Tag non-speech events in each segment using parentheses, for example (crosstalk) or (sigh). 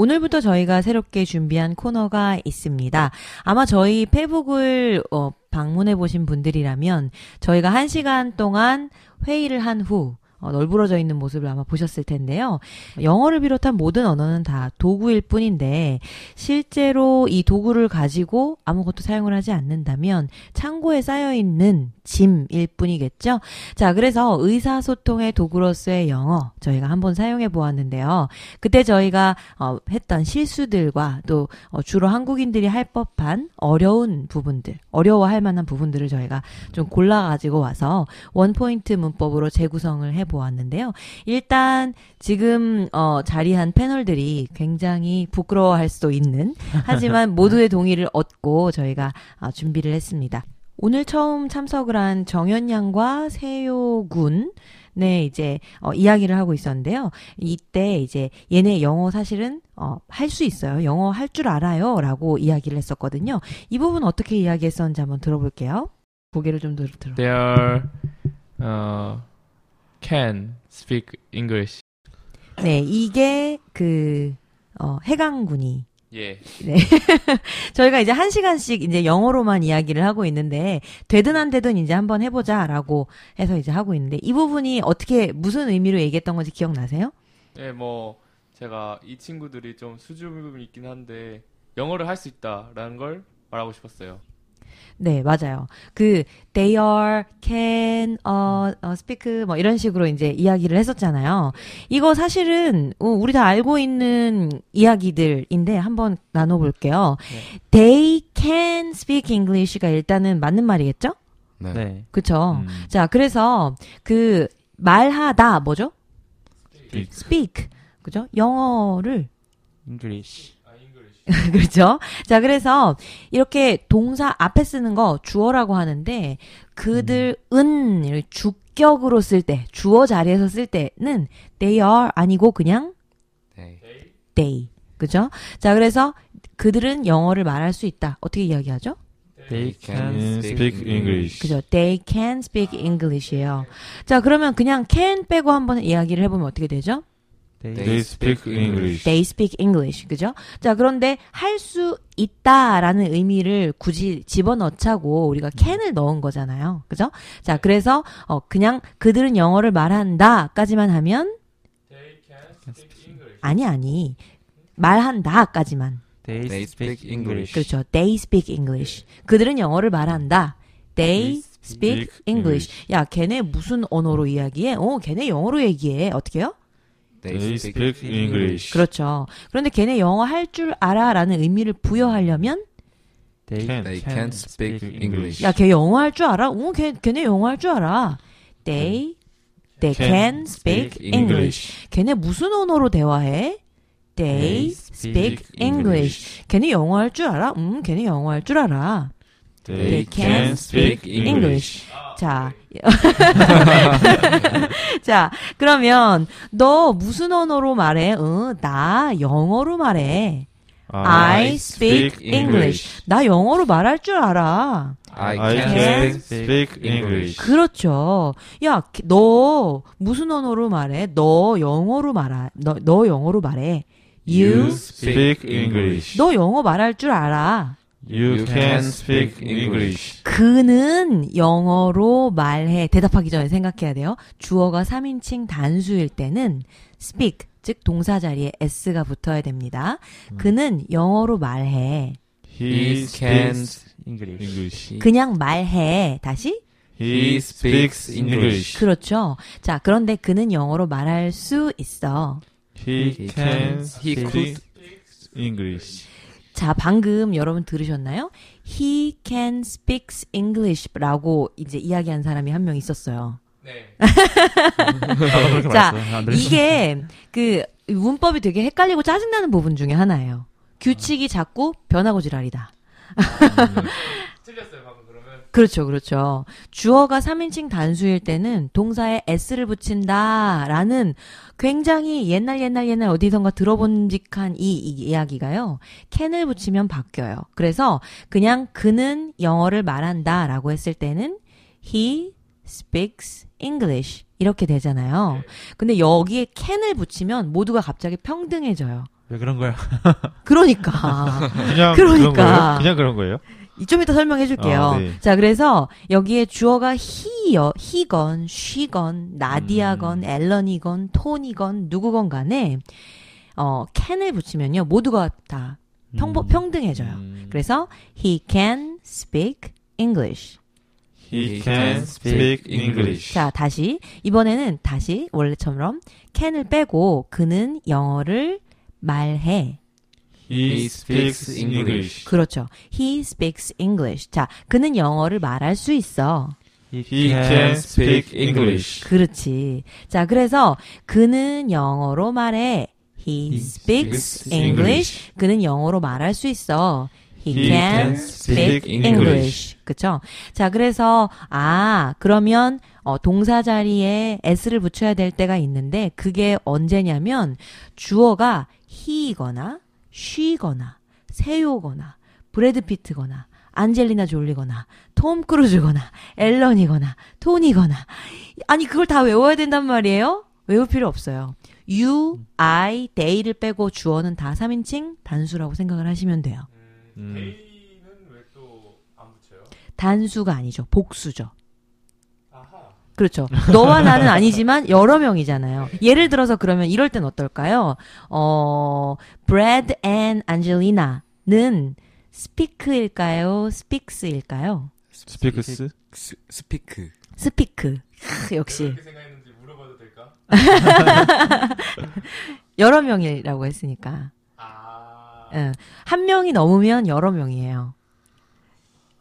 오늘부터 저희가 새롭게 준비한 코너가 있습니다. 아마 저희 페북을 어, 방문해 보신 분들이라면 저희가 한 시간 동안 회의를 한후 어, 널브러져 있는 모습을 아마 보셨을 텐데요. 영어를 비롯한 모든 언어는 다 도구일 뿐인데 실제로 이 도구를 가지고 아무것도 사용을 하지 않는다면 창고에 쌓여 있는 짐일 뿐이겠죠. 자, 그래서 의사소통의 도구로서의 영어 저희가 한번 사용해 보았는데요. 그때 저희가 어, 했던 실수들과 또 어, 주로 한국인들이 할 법한 어려운 부분들, 어려워할 만한 부분들을 저희가 좀 골라 가지고 와서 원포인트 문법으로 재구성을 해 보았는데요. 일단 지금 어, 자리한 패널들이 굉장히 부끄러워할 수도 있는 하지만 모두의 동의를 얻고 저희가 어, 준비를 했습니다. 오늘 처음 참석을 한 정현양과 세요군 네, 이제, 어, 이야기를 하고 있었는데요. 이때 이제, 얘네 영어 사실은, 어, 할 수 있어요. 영어 할 줄 알아요. 라고 이야기를 했었거든요. 이 부분 어떻게 이야기했었는지 한번 들어볼게요. 고개를 좀 들어. 들어. They are uh, can speak English. 네, 이게 그, 어, 해강군이 예. 네. (laughs) 저희가 이제 한 시간씩 이제 영어로만 이야기를 하고 있는데, 되든 안 되든 이제 한번 해보자라고 해서 이제 하고 있는데, 이 부분이 어떻게, 무슨 의미로 얘기했던 건지 기억나세요? 예, 뭐 제가 이 친구들이 좀 수줍음이 있긴 한데 영어를 할 수 있다라는 걸 말하고 싶었어요. 네, 맞아요. 그, they are, can, uh, uh, speak, 뭐 이런 식으로 이제 이야기를 했었잖아요. 이거 사실은, 어, 우리 다 알고 있는 이야기들인데 한번 나눠 볼게요. They can speak English가 일단은 맞는 말이겠죠? 네. 네. 그쵸? 음. 자, 그래서 그 말하다 뭐죠? Speak. speak. 그죠? 영어를 English. (laughs) 그렇죠? 자, 그래서 이렇게 동사 앞에 쓰는 거 주어라고 하는데 그들은 이렇게 주격으로 쓸 때, 주어 자리에서 쓸 때는 they are 아니고 그냥 네. they. 그죠? 자, 그래서 그들은 영어를 말할 수 있다. 어떻게 이야기하죠? They can speak English. 그죠? They can speak English예요. 자, 그러면 그냥 can 빼고 한번 이야기를 해보면 어떻게 되죠? They speak English. They speak English. 그죠? 자, 그런데 할 수 있다라는 의미를 굳이 집어넣자고 우리가 can을 넣은 거잖아요. 그죠? 자, 그래서 어 그냥 그들은 영어를 말한다까지만 하면 아니 아니. 말한다까지만. They They speak speak English. 그렇죠. They speak English. 그들은 영어를 말한다. They speak speak English. 야, 걔네 무슨 언어로 이야기해? 어, 걔네 영어로 얘기해. 어떻게요? They speak English. 그렇죠. 그런데 걔네 영어 할 줄 알아라는 의미를 부여하려면 They They can speak English. 야, 걔 영어 할 줄 알아? 어, 걔 걔네 영어 할 줄 알아. They they can speak English. 걔네 무슨 언어로 대화해? They speak English. 걔네 영어 할 줄 알아? 음, 걔네 영어 할 줄 알아. They can speak English. 자. 자, 그러면 너 무슨 언어로 말해? 어, 나 영어로 말해. I speak English. 나 영어로 말할 줄 알아. I I can speak English. 그렇죠. 야, 너 무슨 언어로 말해? 너 영어로 말하. 너, 너 영어로 말해. You, speak English. 너 영어 말할 줄 알아. You can speak English. 그는 영어로 말해. 대답하기 전에 생각해야 돼요. 주어가 3인칭 단수일 때는 speak, 즉 동사 자리에 s가 붙어야 됩니다. 그는 영어로 말해. He can speaks English. 그냥 말해. 다시? He speaks English. 그렇죠. 자, 그런데 그는 영어로 말할 수 있어. He can He speak English. 자, 방금 여러분 들으셨나요? He can speak English라고 이제 이야기한 사람이 한 명 있었어요. 네. 자, 이게 그 문법이 되게 헷갈리고 짜증나는 부분 중에 하나예요. 규칙이 자꾸 변하고 지랄이다. (laughs) 그러면. 그렇죠, 그렇죠. 주어가 3인칭 단수일 때는 동사에 s를 붙인다라는 굉장히 옛날 옛날 옛날 어디선가 들어본 직한 이, 이 이야기가요. can을 붙이면 바뀌어요. 그래서 그냥 그는 영어를 말한다라고 했을 때는 he speaks English 이렇게 되잖아요. 근데 여기에 can을 붙이면 모두가 갑자기 평등해져요. 왜 그런 거야? 그러니까. (laughs) 그냥 그러니까. 그런 거예요? 그냥 그런 거예요? 좀 이따 설명해 줄게요. 아, 네. 자, 그래서 여기에 주어가 he여, he건, she건, 나디아건, 음. 앨런이건, 톤이건, 누구건 간에, 어, can을 붙이면요. 모두가 다 평, 평등해져요. 음. 그래서 he can speak English. He can speak English. 자, 다시. 이번에는 다시 원래처럼 can을 빼고 그는 영어를 말해. He speaks English. 그렇죠. He speaks English. 자, 그는 영어를 말할 수 있어. He can speak English. 그렇지. 자, 그래서 그는 영어로 말해. He speaks English. 그는 영어로 말할 수 있어. He, can speak English. English. 그쵸? 자, 그래서, 아, 그러면, 어, 동사 자리에 s를 붙여야 될 때가 있는데, 그게 언제냐면, 주어가 he거나, she거나, 세요거나, 브래드 피트거나, 안젤리나 졸리거나, 톰 크루즈거나, 앨런이거나, 톤이거나. 아니, 그걸 다 외워야 된단 말이에요? 외울 필요 없어요. you, I, they를 빼고 주어는 다 3인칭 단수라고 생각을 하시면 돼요. 음. 데이는 왜또안 붙여요? 단수가 아니죠. 복수죠. 그렇죠. 너와 나는 아니지만 여러 명이잖아요. 예를 들어서 그러면 이럴 땐 어떨까요? 어, Brad and Angelina는 speak일까요? speaks일까요? speaks? 스, speak. speak. 크, 역시? (laughs) 여러 명이라고 했으니까. 아. 예. 한 명이 넘으면 여러 명이에요.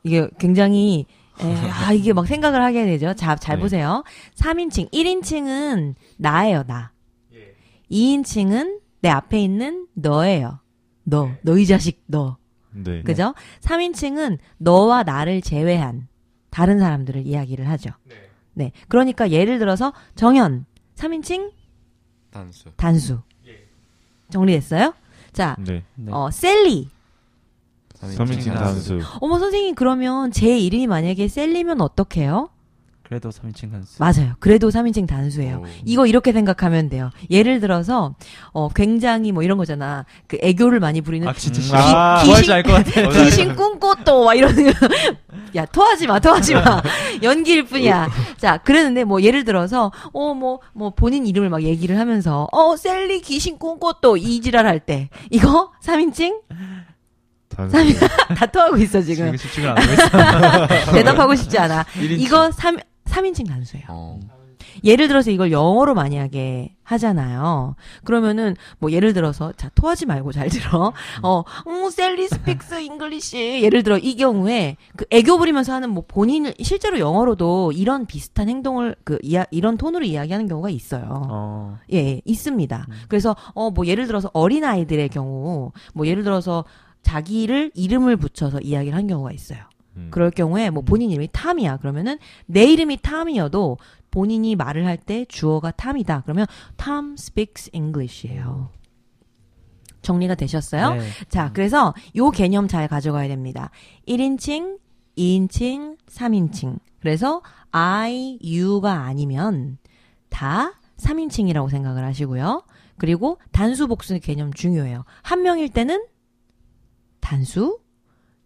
이게 굉장히 에, 아 이게 막 생각을 하게 되죠. 자, 잘 네. 보세요. 3인칭, 1인칭은 나예요, 나. 예. 2인칭은 내 앞에 있는 너예요. 너, 너희 자식 너. 네. 그죠? 3인칭은 너와 나를 제외한 다른 사람들을 이야기를 하죠. 네. 네. 그러니까 예를 들어서 정현 3인칭 단수. 단수. 예. 정리됐어요? 자, 네. 어 셀리. 3인칭 단수. 어머 선생님 그러면 제 이름이 만약에 셀리면 어떡해요? 그래도 3인칭 단수. 맞아요. 그래도 3인칭 단수예요. 오. 이거 이렇게 생각하면 돼요. 예를 들어서 어 굉장히 뭐 이런 거잖아. 그 애교를 많이 부리는 아 진짜 음, 싫어. 아, 귀신- 뭐할지 알것 같아. 귀신 꿈꽃도 막 이러는 거. (laughs) 야 토하지 마, 토하지 마. (laughs) 연기일 뿐이야. 자, 그랬는데 뭐 예를 들어서 어뭐뭐 본인 이름을 막 얘기를 하면서 어 셀리 귀신 꿈꽃도 이지랄 할 때 이거 3인칭 단수. 3인 (laughs) 다 토하고 있어 지금. 지금. (laughs) 대답하고 싶지 않아. (laughs) 1인칭. 이거 3 3인칭 단수예요. 어. 예를 들어서 이걸 영어로 만약에 하잖아요. 그러면은 뭐 예를 들어서 자 토하지 말고 잘 들어. 어, 음, Sally speaks English. 예를 들어 이 경우에 그 애교 부리면서 하는 뭐 본인을 실제로 영어로도 이런 비슷한 행동을 그 이야, 이런 톤으로 이야기하는 경우가 있어요. 어. 예, 예, 있습니다. 음. 그래서 어 뭐 예를 들어서 어린 아이들의 경우 뭐 예를 들어서 자기를 이름을 붙여서 이야기를 한 경우가 있어요. 음. 그럴 경우에 뭐 본인 이름이 탐이야. 그러면은 내 이름이 탐이어도 본인이 말을 할 때 주어가 탐이다. 그러면 Tom speaks English예요. 정리가 되셨어요? 네. 자, 그래서 요 개념 잘 가져가야 됩니다. 1인칭, 2인칭, 3인칭. 그래서 I, you가 아니면 다 3인칭이라고 생각을 하시고요. 그리고 단수 복수 개념 중요해요. 한 명일 때는 단수,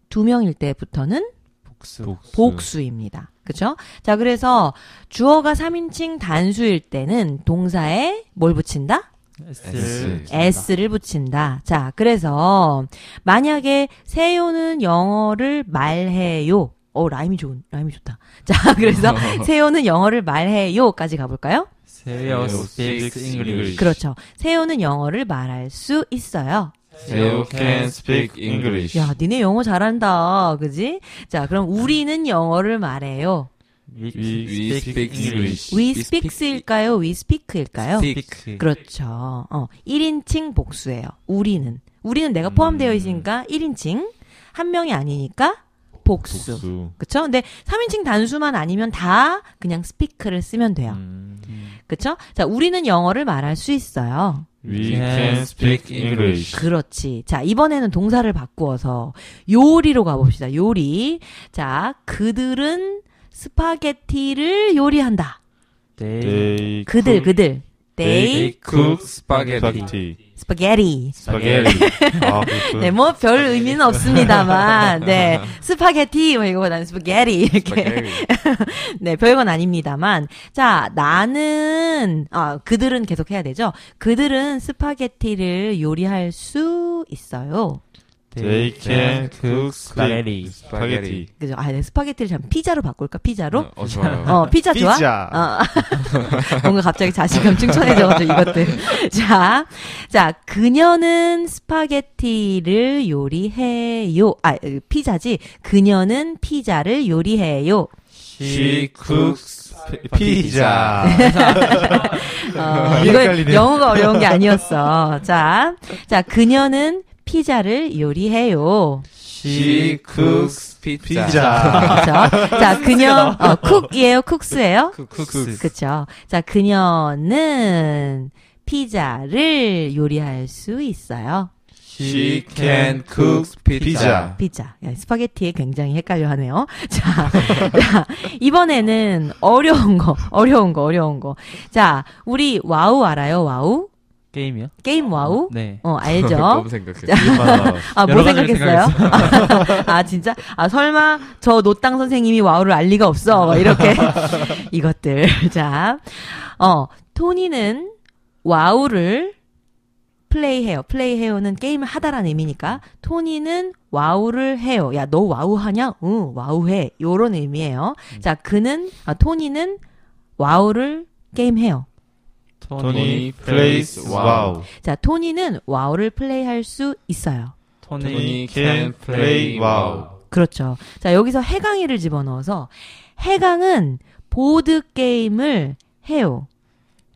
두 명일 때부터는 복수. 복수. 복수입니다. 그쵸? 자, 그래서 주어가 3인칭 단수일 때는 동사에 뭘 붙인다? S를 s를 붙인다. 자, 그래서 만약에 세요는 영어를 말해요. 어, 라임이 좋은, 라임이 좋다. 자, (laughs) 그래서 (laughs) 세요는 영어를 말해요까지 가볼까요? 세요 speaks English. 그렇죠. 세요는 영어를 말할 수 있어요. You can speak English. 야, 니네 영어 잘한다. 그지? 자, 그럼 우리는 영어를 말해요. We, We speak English. We speaks일까요? We speak일까요? speak. 그렇죠. 어, 1인칭 복수예요. 우리는. 우리는 내가 포함되어 음. 있으니까 1인칭. 한 명이 아니니까 복수. 복수. 그쵸? 근데 3인칭 단수만 아니면 다 그냥 speak를 쓰면 돼요. 음. 그쵸? 자, 우리는 영어를 말할 수 있어요. We can speak English. 그렇지. 자, 이번에는 동사를 바꾸어서 요리로 가봅시다. 요리. 자, 그들은 스파게티를 요리한다. They 그들, cook- 그들. They cook spaghetti. 스파게티. spaghetti. 스파게티. 아, 그렇군. 네, 뭐 별 의미는 없습니다만, 네, (laughs) 스파게티 뭐 이거보다는 스파게티 이렇게, spaghetti. 네, 별건 아닙니다만, 자, 나는 아 그들은 계속 해야 되죠. 그들은 스파게티를 요리할 수 있어요. They can cook spaghetti. 스파게티. 그죠? 아, 네, 스파게티를 참 피자로 바꿀까? 피자로? 어, 어, 좋아요. (laughs) 어, 피자 좋아? 피자. 어. (laughs) 뭔가 갑자기 자신감 충천해져가지고 이것들. (laughs) 자, 자, 그녀는 스파게티를 요리해요. 아, 피자지. 그녀는 피자를 요리해요. She cooks 피자. 어, 이거. 영어가 어려운 게 아니었어. 자, 자, 그녀는 피자를 요리해요. She cooks pizza. 피자. 그쵸? 자, 그녀, 어, 쿡이에요? 쿡스예요? cooks. 그쵸. 자, 그녀는 피자를 요리할 수 있어요. She can cook pizza. 피자. 야, 스파게티에 굉장히 헷갈려 하네요. (laughs) 자, 자, 이번에는 어려운 거, 어려운 거, 어려운 거. 자, 우리 와우 알아요? 와우? 게임이요? 게임 와우? 네. 어, 알죠? (laughs) 너무 생각해. 아, 뭐 여러 가지를 생각했어요? (laughs) 아, 진짜? 아, 설마 저 노땅 선생님이 와우를 알 리가 없어. 막 이렇게. (laughs) 이것들. 자, 어, 토니는 와우를 플레이해요. 플레이해요는 게임을 하다라는 의미니까 토니는 와우를 해요. 야, 너 와우 하냐? 응, 와우 해. 요런 의미예요. 자, 그는 아, 토니는 와우를 게임해요. Tony plays WoW. 자, 토니는 와우를 플레이할 수 있어요. 토니 Tony can play WoW. 그렇죠. 자, 여기서 해강이를 집어넣어서 해강은 보드 게임을 해요.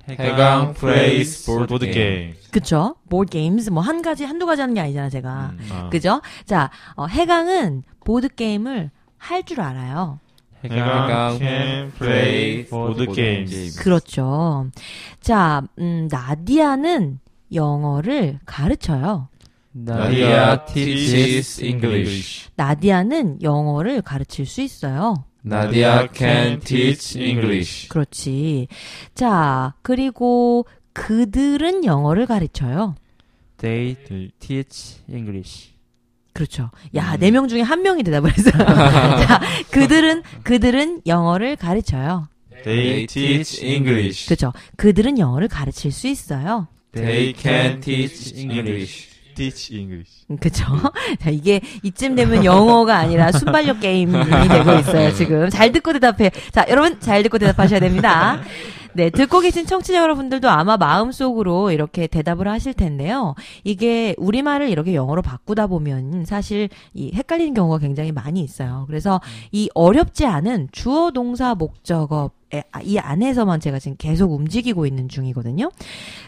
해강 plays 보드 board game. 게임. 그쵸? board games 뭐한 가지 한두 가지 하는 게 아니잖아, 제가. 음. 아. 그죠? 자, 어, 해강은 보드 게임을 할 줄 알아요. 해강 can play 보드 게임. 그렇죠. 자, 음, 나디아는 영어를 가르쳐요. Nadia teaches English. 나디아는 영어를 가르칠 수 있어요. Nadia can teach English. 그렇지. 자, 그리고 그들은 영어를 가르쳐요. They teach English. 그렇죠. 야, 네 명 중에 한 명이 대답을 했어요. (laughs) 자, 그들은, 그들은 영어를 가르쳐요. They teach English. 그렇죠. 그들은 영어를 가르칠 수 있어요. They can teach English. Teach English. 음, 그쵸? (laughs) 자, 이게 이쯤 되면 영어가 아니라 순발력 게임이 되고 있어요, 지금. 잘 듣고 대답해. 자, 여러분, 잘 듣고 대답하셔야 됩니다. 네, 듣고 계신 청취자 여러분들도 아마 마음속으로 이렇게 대답을 하실 텐데요. 이게 우리말을 이렇게 영어로 바꾸다 보면 사실 이 헷갈리는 경우가 굉장히 많이 있어요. 그래서 이 어렵지 않은 주어 동사 목적어 아, 이 안에서만 제가 지금 계속 움직이고 있는 중이거든요.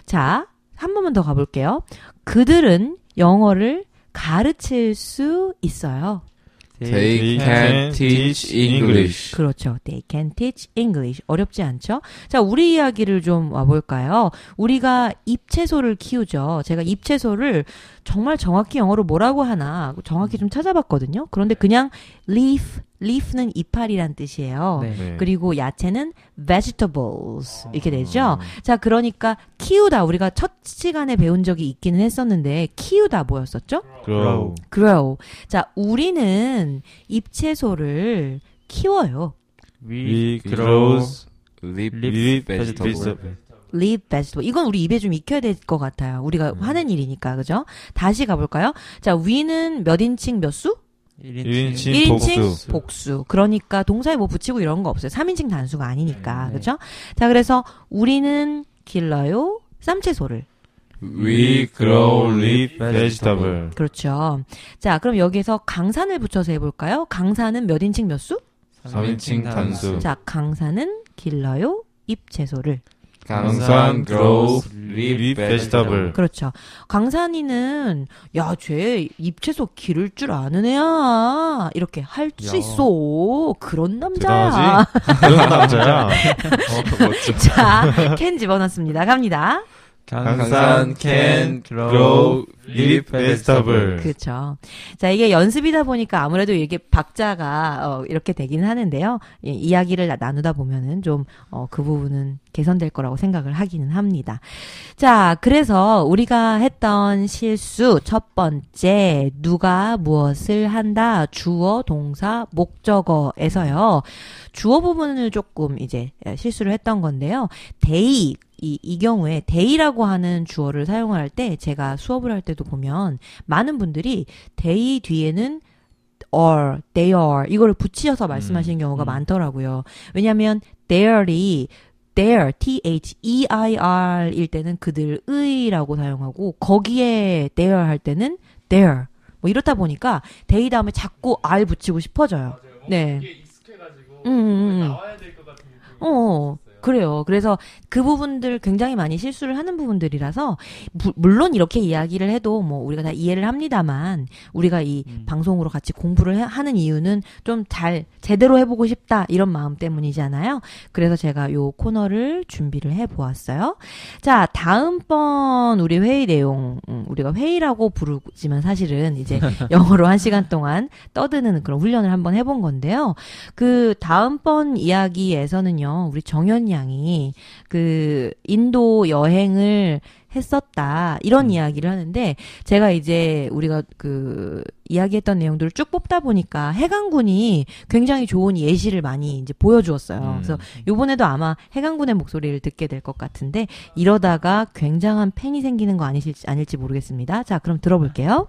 자, 한 번만 더 가볼게요. 그들은 영어를 가르칠 수 있어요. They can teach English. 그렇죠. They can teach English. 어렵지 않죠? 자, 우리 이야기를 좀 와볼까요? 우리가 잎채소를 키우죠. 제가 잎채소를 정말 정확히 영어로 뭐라고 하나 정확히 좀 찾아봤거든요. 그런데 그냥 leaf, leaf는 이파리란 뜻이에요. 네. 네. 그리고 야채는 vegetables 이렇게 되죠. 자, 그러니까 키우다 우리가 첫 시간에 배운 적이 있기는 했었는데 키우다 뭐였었죠? grow. grow. 자, 우리는 잎채소를 키워요. We grow Leaf leaf vegetable. vegetable. leaf vegetable. 이건 우리 입에 좀 익혀야 될 것 같아요. 우리가 하는 일이니까, 그죠? 다시 가볼까요? 자, we는 몇 인칭 몇 수? 1인칭. 1인칭 1인칭 복수. 복수. 그러니까 동사에 뭐 붙이고 이런 거 없어요. 3인칭 단수가 아니니까. 네. 그죠? 자, 그래서 우리는 길러요. 쌈채소를. We grow leaf vegetable. 그렇죠. 자, 그럼 여기서 강산을 붙여서 해볼까요? 강산은 몇 인칭 몇 수? 3인칭 단수. 자, 강산은 길러요. 잎채소를. 강산 leaf vegetable. vegetable. 그렇죠. 강산이는 야, 쟤 잎채소 기를 줄 아는 애야. 이렇게 할수 야. 있어. 그런 남자야. 대단하지? (laughs) 그런 남자야. (laughs) 어, 멋져. 자, 캔 집어넣습니다. 갑니다. 강산 can grow leaf vegetable. 그렇죠. 자, 이게 연습이다 보니까 아무래도 이게 박자가 어, 이렇게 되긴 하는데요. 예, 이야기를 나- 나누다 보면은 좀 어, 그 부분은 개선될 거라고 생각을 하기는 합니다. 자, 그래서 우리가 했던 실수 첫 번째 누가 무엇을 한다 주어 동사 목적어에서요. 주어 부분을 조금 이제 실수를 했던 건데요. they 이, 이 경우에 they라고 하는 주어를 사용을 할때 제가 수업을 할 때도 보면 많은 분들이 they 뒤에는 are, they are 이거를 붙이셔서 말씀하시는 경우가 음. 많더라고요. 왜냐하면 there이 there, t-h-e-i-r 일 때는 그들의라고 사용하고 거기에 there 할 때는 there 뭐 이렇다 보니까 they 다음에 자꾸 r 붙이고 싶어져요. 네. 이게 익숙해가지고 음, 음, 음. 나와야 될 것 같은 느낌이 어, 있었어요. 그래요. 그래서 그 부분들 굉장히 많이 실수를 하는 부분들이라서 무- 물론 이렇게 이야기를 해도 뭐 우리가 다 이해를 합니다만 우리가 이 음. 방송으로 같이 공부를 해- 하는 이유는 좀 잘 제대로 해보고 싶다 이런 마음 때문이잖아요. 그래서 제가 요 코너를 준비를 해보았어요. 자 다음번 우리 회의 내용 음, 우리가 회의라고 부르지만 사실은 이제 (laughs) 영어로 한 시간 동안 떠드는 그런 훈련을 한번 해본 건데요. 그 다음번 이야기에서는요, 우리 정현 양이 그 인도 여행을 했었다 이런 음. 이야기를 하는데 제가 이제 우리가 그 이야기했던 내용들을 쭉 뽑다 보니까 해강군이 굉장히 좋은 예시를 많이 이제 보여주었어요. 음. 그래서 요번에도 아마 해강군의 목소리를 듣게 될 것 같은데 이러다가 굉장한 팬이 생기는 거 아니실지 아닐지 모르겠습니다. 자, 그럼 들어볼게요.